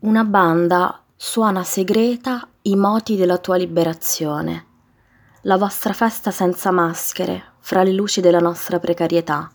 Una banda suona segreta i moti della tua liberazione. La vostra festa senza maschere, fra le luci della nostra precarietà.